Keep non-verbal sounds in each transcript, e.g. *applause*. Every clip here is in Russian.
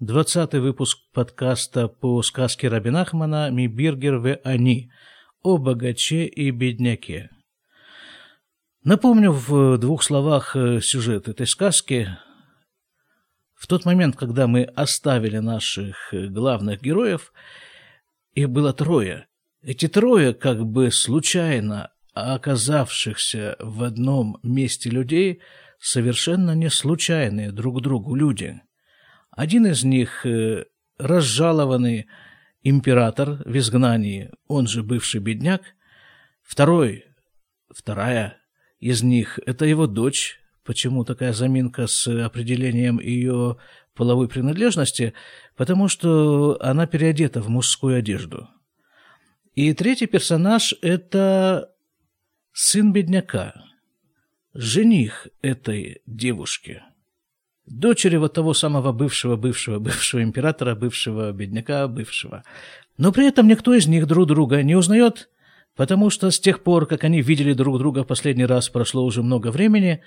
Двадцатый выпуск подкаста по сказке Рабинахмана «Мибиргер в они» о богаче и бедняке. Напомню в двух словах э, сюжет этой сказки. В тот момент, когда мы оставили наших э, главных героев, их было трое. Эти трое, как бы случайно оказавшихся в одном месте людей, совершенно не случайные друг другу люди. Один из них э, разжалованный император в изгнании, он же бывший бедняк. Второй, вторая из них – это его дочь. Почему такая заминка с определением ее половой принадлежности? Потому что она переодета в мужскую одежду. И третий персонаж – это сын бедняка, жених этой девушки, дочери вот того самого бывшего, бывшего, бывшего императора, бывшего бедняка, бывшего. Но при этом никто из них друг друга не узнает, потому что с тех пор, как они видели друг друга в последний раз, прошло уже много времени,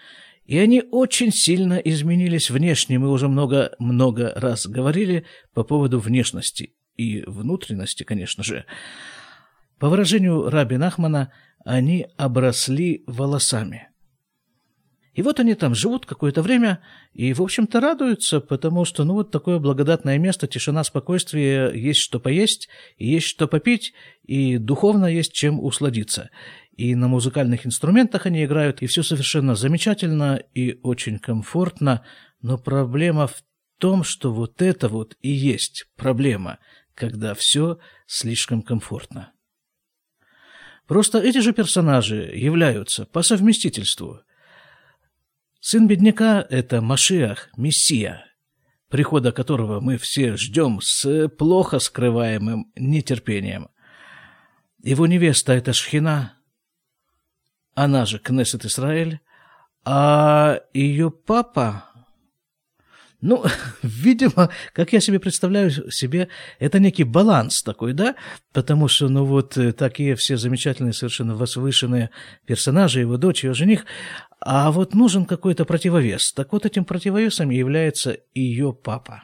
и они очень сильно изменились внешне. Мы уже много-много раз говорили по поводу внешности и внутренности, конечно же. По выражению Раби Нахмана, они обросли волосами. И вот они там живут какое-то время и, в общем-то, радуются, потому что, ну, вот такое благодатное место, тишина, спокойствие, есть что поесть, есть что попить, и духовно есть чем усладиться. И на музыкальных инструментах они играют, и все совершенно замечательно и очень комфортно, но проблема в том, что вот это вот и есть проблема, когда все слишком комфортно. Просто эти же персонажи являются по совместительству. Сын бедняка – это Машиах, Мессия, прихода которого мы все ждем с плохо скрываемым нетерпением. Его невеста – это Шхина, она же Кнессет Израиль, а ее папа ну, *laughs* видимо, как я себе представляю себе, это некий баланс такой, да, потому что, ну, вот э, такие все замечательные, совершенно возвышенные персонажи, его дочь, его жених, а вот нужен какой-то противовес. Так вот этим противовесом является ее папа.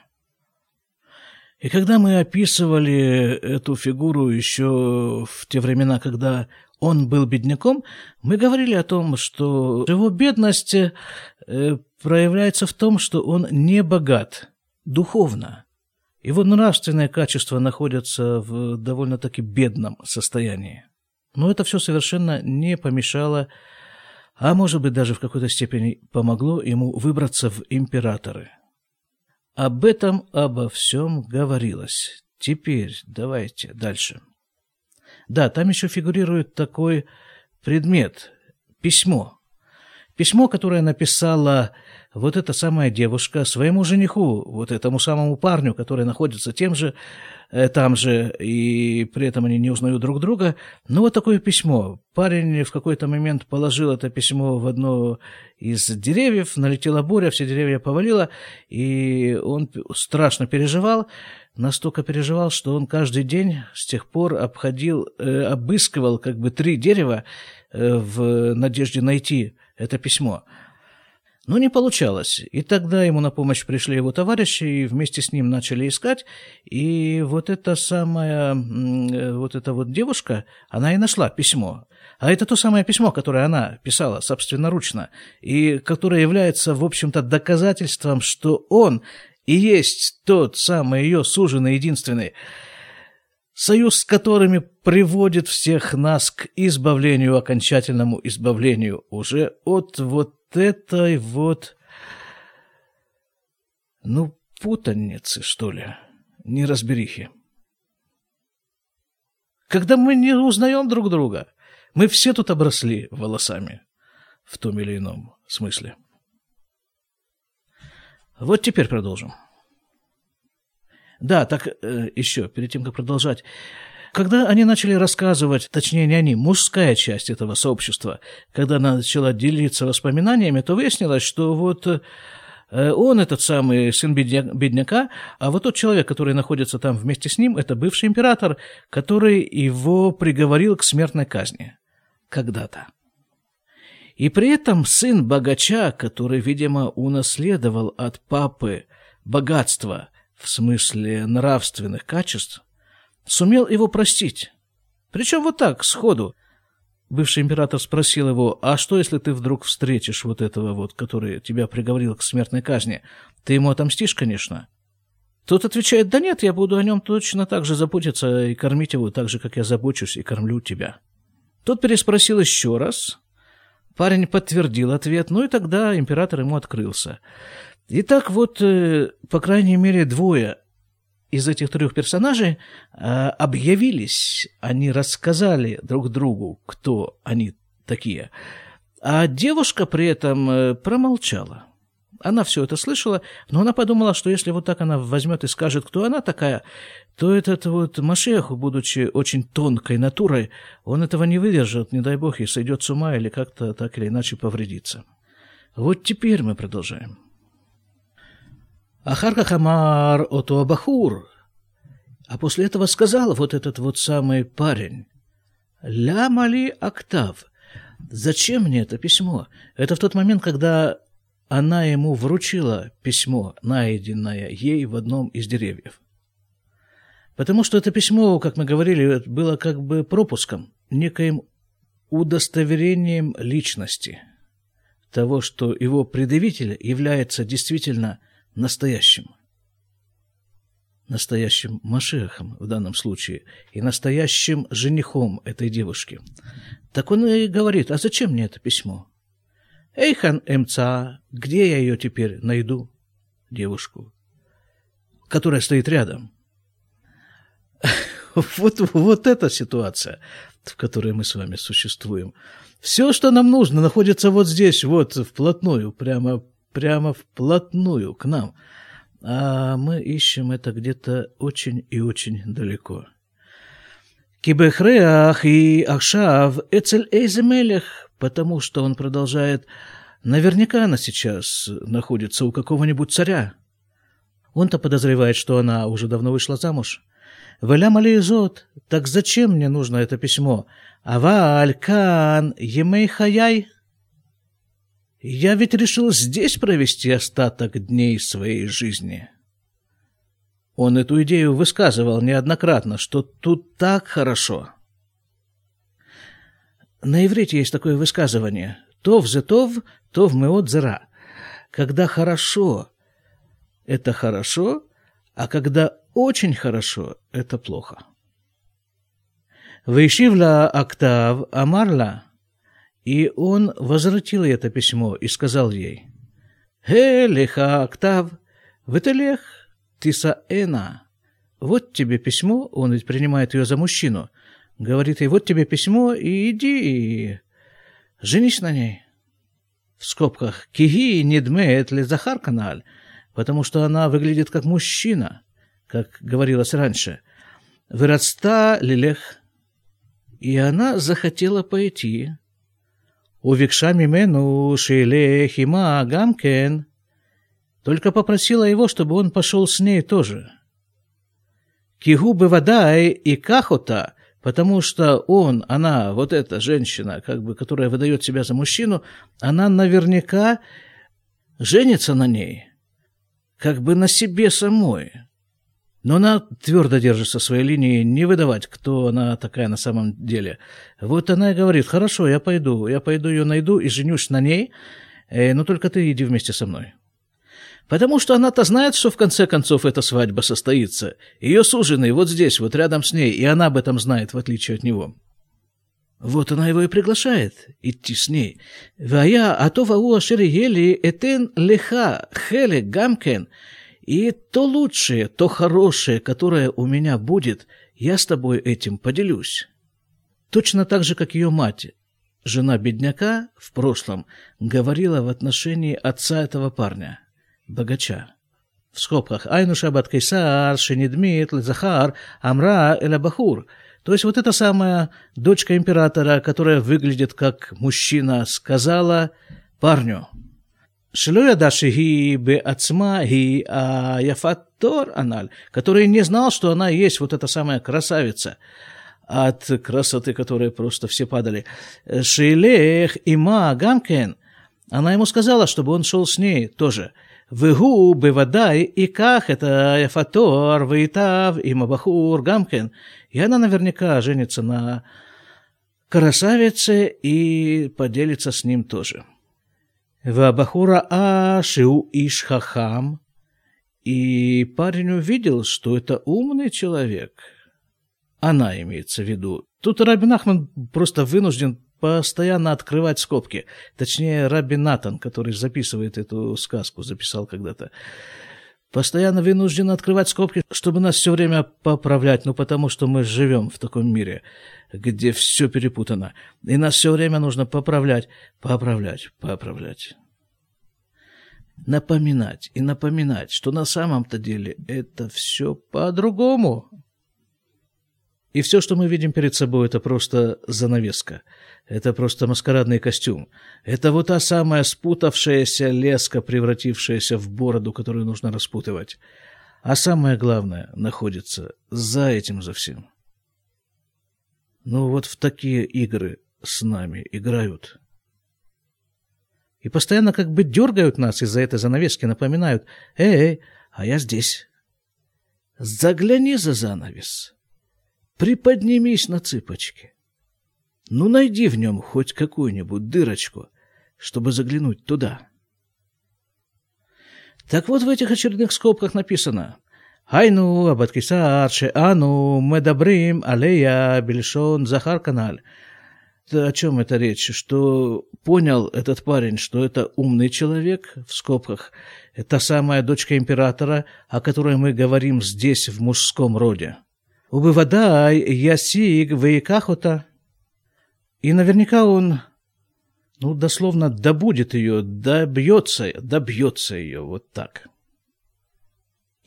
И когда мы описывали эту фигуру еще в те времена, когда он был бедняком, мы говорили о том, что его бедность э, проявляется в том, что он не богат духовно. Его нравственные качества находятся в довольно-таки бедном состоянии. Но это все совершенно не помешало, а может быть даже в какой-то степени помогло ему выбраться в императоры. Об этом обо всем говорилось. Теперь давайте дальше. Да, там еще фигурирует такой предмет – письмо. Письмо, которое написала вот эта самая девушка своему жениху, вот этому самому парню, который находится тем же, э, там же, и при этом они не узнают друг друга. Ну, вот такое письмо. Парень в какой-то момент положил это письмо в одно из деревьев, налетела буря, все деревья повалило, и он страшно переживал, настолько переживал, что он каждый день с тех пор обходил, э, обыскивал как бы три дерева э, в надежде найти это письмо. Но не получалось. И тогда ему на помощь пришли его товарищи, и вместе с ним начали искать. И вот эта самая, э, вот эта вот девушка, она и нашла письмо. А это то самое письмо, которое она писала собственноручно, и которое является, в общем-то, доказательством, что он и есть тот самый ее суженый единственный, союз с которыми приводит всех нас к избавлению, окончательному избавлению уже от вот этой вот, ну, путаницы, что ли, неразберихи. Когда мы не узнаем друг друга, мы все тут обросли волосами в том или ином смысле. Вот теперь продолжим. Да, так э, еще, перед тем, как продолжать. Когда они начали рассказывать, точнее не они, мужская часть этого сообщества, когда она начала делиться воспоминаниями, то выяснилось, что вот э, он, этот самый сын бедняка, а вот тот человек, который находится там вместе с ним, это бывший император, который его приговорил к смертной казни когда-то. И при этом сын богача, который, видимо, унаследовал от папы богатство в смысле нравственных качеств, сумел его простить. Причем вот так, сходу. Бывший император спросил его, а что, если ты вдруг встретишь вот этого вот, который тебя приговорил к смертной казни? Ты ему отомстишь, конечно. Тот отвечает, да нет, я буду о нем точно так же заботиться и кормить его так же, как я забочусь и кормлю тебя. Тот переспросил еще раз. Парень подтвердил ответ, ну и тогда император ему открылся. Итак, вот, э, по крайней мере, двое из этих трех персонажей э, объявились, они рассказали друг другу, кто они такие. А девушка при этом э, промолчала. Она все это слышала, но она подумала, что если вот так она возьмет и скажет, кто она такая, то этот вот Машех, будучи очень тонкой натурой, он этого не выдержит, не дай бог, и сойдет с ума или как-то так или иначе повредится. Вот теперь мы продолжаем. Ахарка Хамар Ото Абахур. А после этого сказал вот этот вот самый парень. Ля мали октав. Зачем мне это письмо? Это в тот момент, когда она ему вручила письмо, найденное ей в одном из деревьев. Потому что это письмо, как мы говорили, было как бы пропуском, некоим удостоверением личности, того, что его предъявитель является действительно настоящим. Настоящим Машехом в данном случае и настоящим женихом этой девушки. Так он и говорит, а зачем мне это письмо? Эйхан МЦА, где я ее теперь найду? Девушку, которая стоит рядом. *laughs* Вот, вот эта ситуация, в которой мы с вами существуем. Все, что нам нужно, находится вот здесь, вот вплотную, прямо, прямо вплотную к нам. А мы ищем это где-то очень и очень далеко. Кибехреах и Ахшав Эцель Эйземелех потому что он продолжает Наверняка она сейчас находится у какого-нибудь царя. Он-то подозревает, что она уже давно вышла замуж. Валям алиизот, так зачем мне нужно это письмо? Ава алькан емей хаяй. Я ведь решил здесь провести остаток дней своей жизни. Он эту идею высказывал неоднократно, что тут так хорошо. На иврите есть такое высказывание «тов зе тов, тов меот зера». Когда хорошо, это хорошо, а когда очень хорошо, это плохо. Вышивла октав Амарла, и он возвратил ей это письмо и сказал ей, «Хе леха октав, ветелех тисаэна». Вот тебе письмо, он ведь принимает ее за мужчину, Говорит ей, вот тебе письмо, и иди, и женись на ней. В скобках «Киги недмеет ли Захар каналь», потому что она выглядит как мужчина, как говорилось раньше. «Выродста лилех». И она захотела пойти. «Увикша мимену шейлех има гамкен». Только попросила его, чтобы он пошел с ней тоже. «Кигу бывадай и кахота», Потому что он, она, вот эта женщина, как бы, которая выдает себя за мужчину, она наверняка женится на ней, как бы на себе самой. Но она твердо держится своей линии, не выдавать, кто она такая на самом деле. Вот она и говорит, хорошо, я пойду, я пойду ее найду и женюсь на ней, э, но только ты иди вместе со мной. Потому что она-то знает, что в конце концов эта свадьба состоится. Ее суженый вот здесь, вот рядом с ней, и она об этом знает, в отличие от него. Вот она его и приглашает идти с ней. «Вая атова у ели этен леха хеле гамкен». И то лучшее, то хорошее, которое у меня будет, я с тобой этим поделюсь. Точно так же, как ее мать, жена бедняка в прошлом, говорила в отношении отца этого парня – богача. В скобках «Айну шабат кейсар, шенедмит, лезахар, амра эля бахур». То есть вот эта самая дочка императора, которая выглядит как мужчина, сказала парню, Шелуя даши ги бе ацма ги а яфатор аналь, который не знал, что она есть вот эта самая красавица, от красоты которой просто все падали. Шилех има гамкен, она ему сказала, чтобы он шел с ней тоже. Вегу бывадай и как это яфатор вейтав има бахур гамкен. И она наверняка женится на красавице и поделится с ним тоже. Вабахура а шиу иш хахам. И парень увидел, что это умный человек. Она имеется в виду. Тут Рабин Ахман просто вынужден постоянно открывать скобки. Точнее, Раби Натан, который записывает эту сказку, записал когда-то. Постоянно вынужден открывать скобки, чтобы нас все время поправлять, ну потому что мы живем в таком мире, где все перепутано. И нас все время нужно поправлять, поправлять, поправлять. Напоминать и напоминать, что на самом-то деле это все по-другому. И все, что мы видим перед собой, это просто занавеска. Это просто маскарадный костюм. Это вот та самая спутавшаяся леска, превратившаяся в бороду, которую нужно распутывать. А самое главное находится за этим за всем. Ну вот в такие игры с нами играют. И постоянно как бы дергают нас из-за этой занавески, напоминают «Эй, эй, а я здесь». Загляни за занавес. Приподнимись на цыпочки. Ну, найди в нем хоть какую-нибудь дырочку, чтобы заглянуть туда. Так вот в этих очередных скобках написано «Хайну абаткисар ану медабрим алея бельшон захар каналь». О чем это речь? Что понял этот парень, что это умный человек, в скобках, это самая дочка императора, о которой мы говорим здесь, в мужском роде. Убывадай ясиг вейкахота. И наверняка он, ну, дословно добудет ее, добьется, добьется ее, вот так.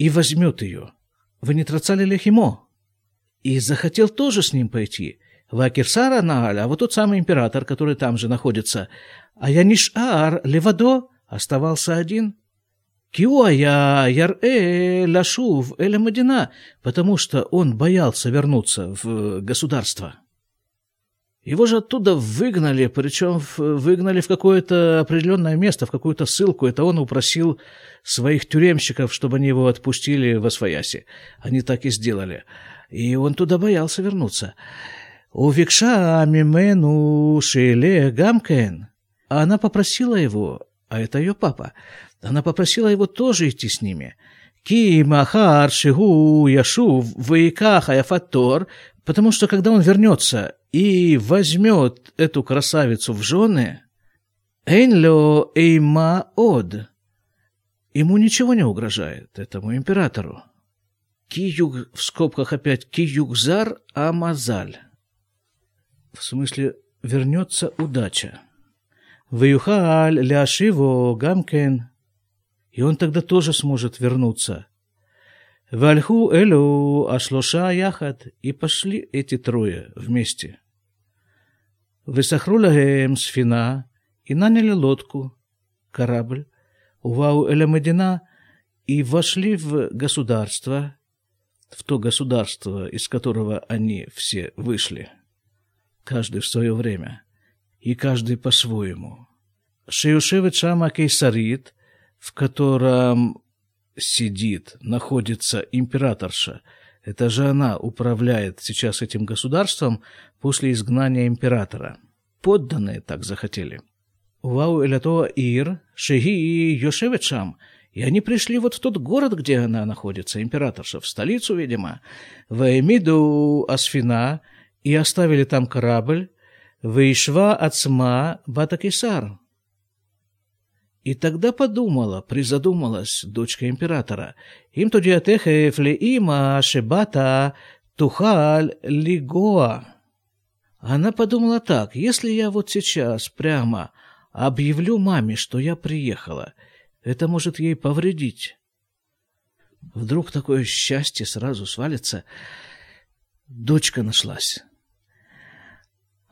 И возьмет ее. Вы не трацали лехимо? И захотел тоже с ним пойти. Вакирсара Нааль, а вот тот самый император, который там же находится. А Яниш-Аар Левадо оставался один. Киуая яр-э лашув эля Мадина, потому что он боялся вернуться в государство. Его же оттуда выгнали, причем выгнали в какое-то определенное место, в какую-то ссылку. Это он упросил своих тюремщиков, чтобы они его отпустили в Освояси. Они так и сделали. И он туда боялся вернуться. У Викша мимену шеле гамкен. А она попросила его, а это ее папа, она попросила его тоже идти с ними. Ки махар шигу яшув ваиках аяфатор, потому что когда он вернется и возьмет эту красавицу в жены, эйнло эйма од, ему ничего не угрожает, этому императору. Киюг, в скобках опять, киюгзар амазаль. В смысле, вернется удача. Ваюхаль ляшиво гамкен и он тогда тоже сможет вернуться. Вальху элю ашлоша яхат, и пошли эти трое вместе. Высохрулагем сфина, и наняли лодку, корабль, увау элямедина, и вошли в государство, в то государство, из которого они все вышли. Каждый в свое время, и каждый по-своему. Шиюшевит Шама Кейсарит – в котором сидит, находится императорша. Это же она управляет сейчас этим государством после изгнания императора. Подданные так захотели. Вау элято ир, шеги йошевичам. И они пришли вот в тот город, где она находится, императорша, в столицу, видимо, в Эмиду Асфина, и оставили там корабль, Вейшва Ацма Батакисар, и тогда подумала, призадумалась дочка императора. Им то Эфлеима, Шебата, Тухаль, Лигоа. Она подумала так, если я вот сейчас прямо объявлю маме, что я приехала, это может ей повредить. Вдруг такое счастье сразу свалится. Дочка нашлась.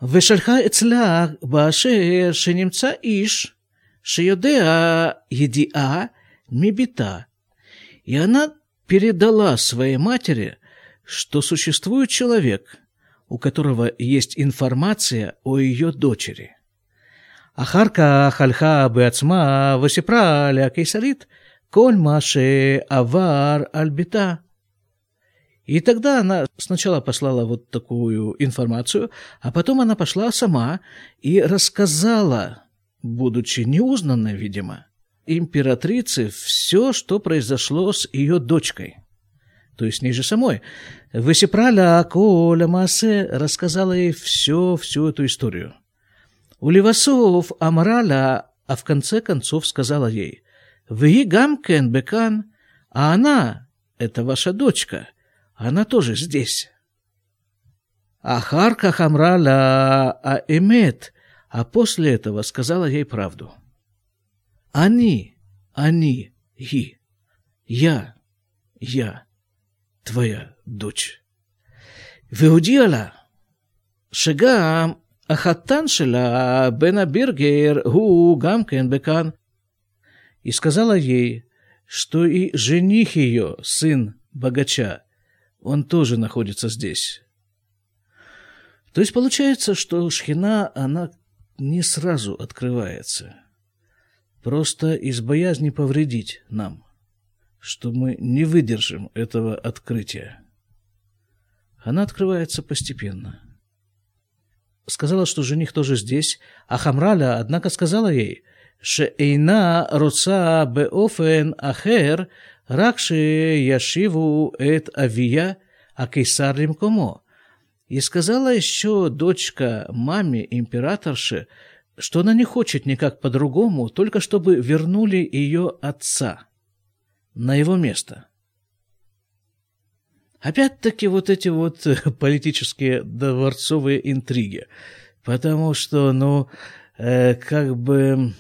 «Вешальха эцлях баше шенемца иш» Шиодеа Едиа мибита. И она передала своей матери, что существует человек, у которого есть информация о ее дочери. Ахарка хальха беацма васипра ля кейсарит коль маше авар альбита. И тогда она сначала послала вот такую информацию, а потом она пошла сама и рассказала будучи неузнанной, видимо, императрице все, что произошло с ее дочкой. То есть ниже самой. Высипраля Коля Масе рассказала ей все, всю эту историю. У Левасов Амраля, а в конце концов сказала ей, «Вы гамкен бекан, а она, это ваша дочка, она тоже здесь». Ахарка Хамраля а эмет, а после этого сказала ей правду. Они, они, и, я, я, твоя дочь. והודיע לה שגם החתן שלה, בן הבירגר, הוא גם כן בכאן. И сказала ей, что и жених ее, сын богача, он тоже находится здесь. То есть получается, что шхина, она не сразу открывается. Просто из боязни повредить нам, что мы не выдержим этого открытия. Она открывается постепенно. Сказала, что жених тоже здесь, а Хамраля, однако, сказала ей, «Шеэйна роца беофен ахер, ракше яшиву эт авия, а кейсар лимкомо». И сказала еще дочка маме императорши, что она не хочет никак по-другому, только чтобы вернули ее отца на его место. Опять-таки вот эти вот *laughs* политические дворцовые интриги, потому что, ну, э, как бы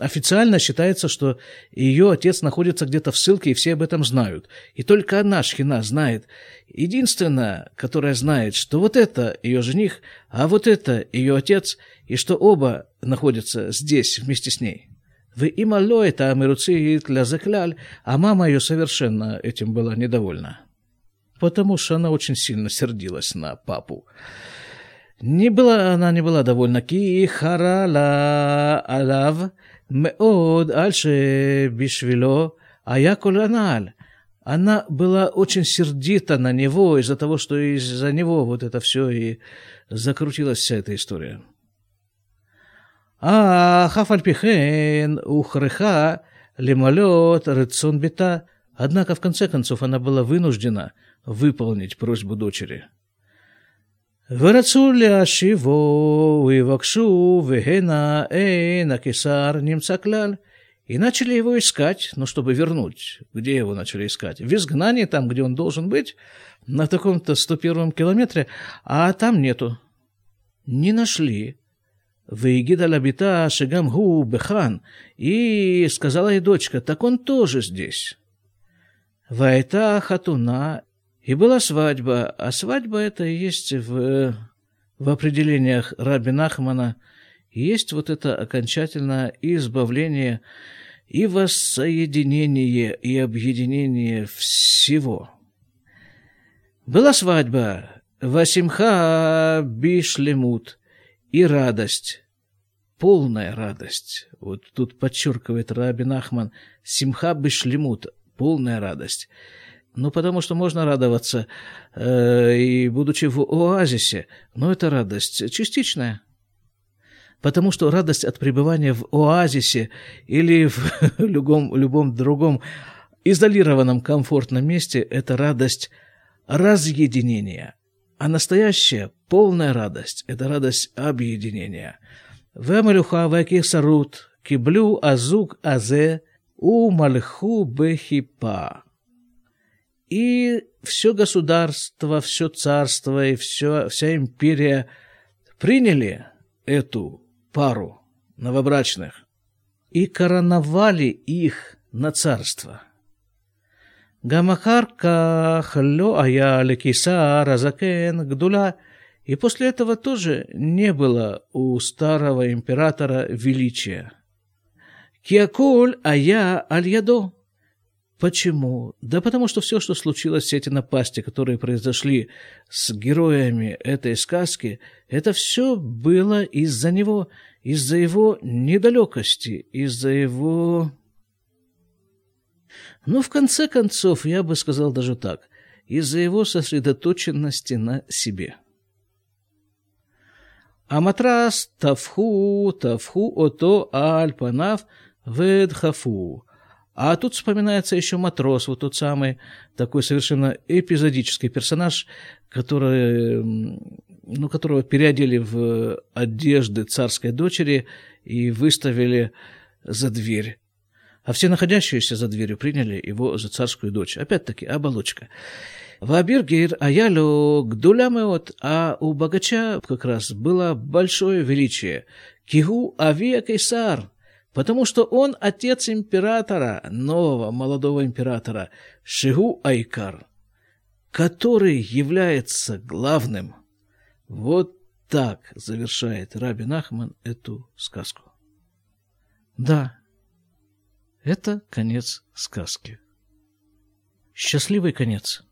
Официально считается, что ее отец находится где-то в ссылке, и все об этом знают. И только одна шхина знает, единственная, которая знает, что вот это ее жених, а вот это ее отец, и что оба находятся здесь вместе с ней. Вы имало это амируцит закляль, а мама ее совершенно этим была недовольна. Потому что она очень сильно сердилась на папу. Не была, она не была довольна. Ки харала алав מאוד על שבשבילו היה כל הנעל. Она была очень сердита на него из-за того, что из-за него вот это все и закрутилась вся эта история. А хафальпихен ухреха лемалет рецон бита. Однако, в конце концов, она была вынуждена выполнить просьбу дочери – ורצו להשיבו, ויבקשו, והנה אין הקיסר נמצא כלל. И начали его искать, ну, чтобы вернуть. Где его начали искать? В изгнании, там, где он должен быть, на таком-то 101 километре, а там нету. Не нашли. Выгида лабита шагам гу бехан. И сказала ей дочка, так он тоже здесь. Вайта хатуна и была свадьба, а свадьба это есть в, в определениях Раби Нахмана, есть вот это окончательное избавление и воссоединение и объединение всего. Была свадьба, Васимха Бишлемут и радость, полная радость. Вот тут подчеркивает Раби Нахман, Симха Бишлемут, полная радость. Ну, потому что можно радоваться, э, и будучи в оазисе, но это радость частичная. Потому что радость от пребывания в оазисе или в *laughs* любом, любом другом изолированном комфортном месте – это радость разъединения. А настоящая, полная радость – это радость объединения. «Вемелюха веки сарут, киблю азук азе, у мальху бехипа». И все государство, все царство и все, вся империя приняли эту пару новобрачных и короновали их на царство. Гамахарка хлё ая лекиса разакен гдула, и после этого тоже не было у старого императора величия. Киакуль ая аль-ядо, Почему? Да потому что все, что случилось, все эти напасти, которые произошли с героями этой сказки, это все было из-за него, из-за его недалекости, из-за его... Но в конце концов, я бы сказал даже так, из-за его сосредоточенности на себе. А матрас тавху, тавху ото альпанав ведхафу. А тут вспоминается еще матрос, вот тот самый такой совершенно эпизодический персонаж, который, ну, которого переодели в одежды царской дочери и выставили за дверь. А все находящиеся за дверью приняли его за царскую дочь. Опять-таки, оболочка. Вабиргир аялю гдулямеот, а у богача как раз было большое величие. Кигу авия кейсар, потому что он отец императора, нового молодого императора, Шигу Айкар, который является главным. Вот так завершает Рабин Ахман эту сказку. Да, это конец сказки. Счастливый конец,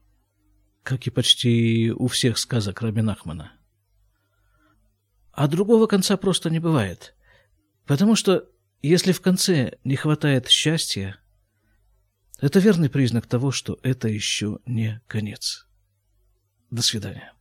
как и почти у всех сказок Рабин Ахмана. А другого конца просто не бывает, потому что если в конце не хватает счастья, это верный признак того, что это еще не конец. До свидания.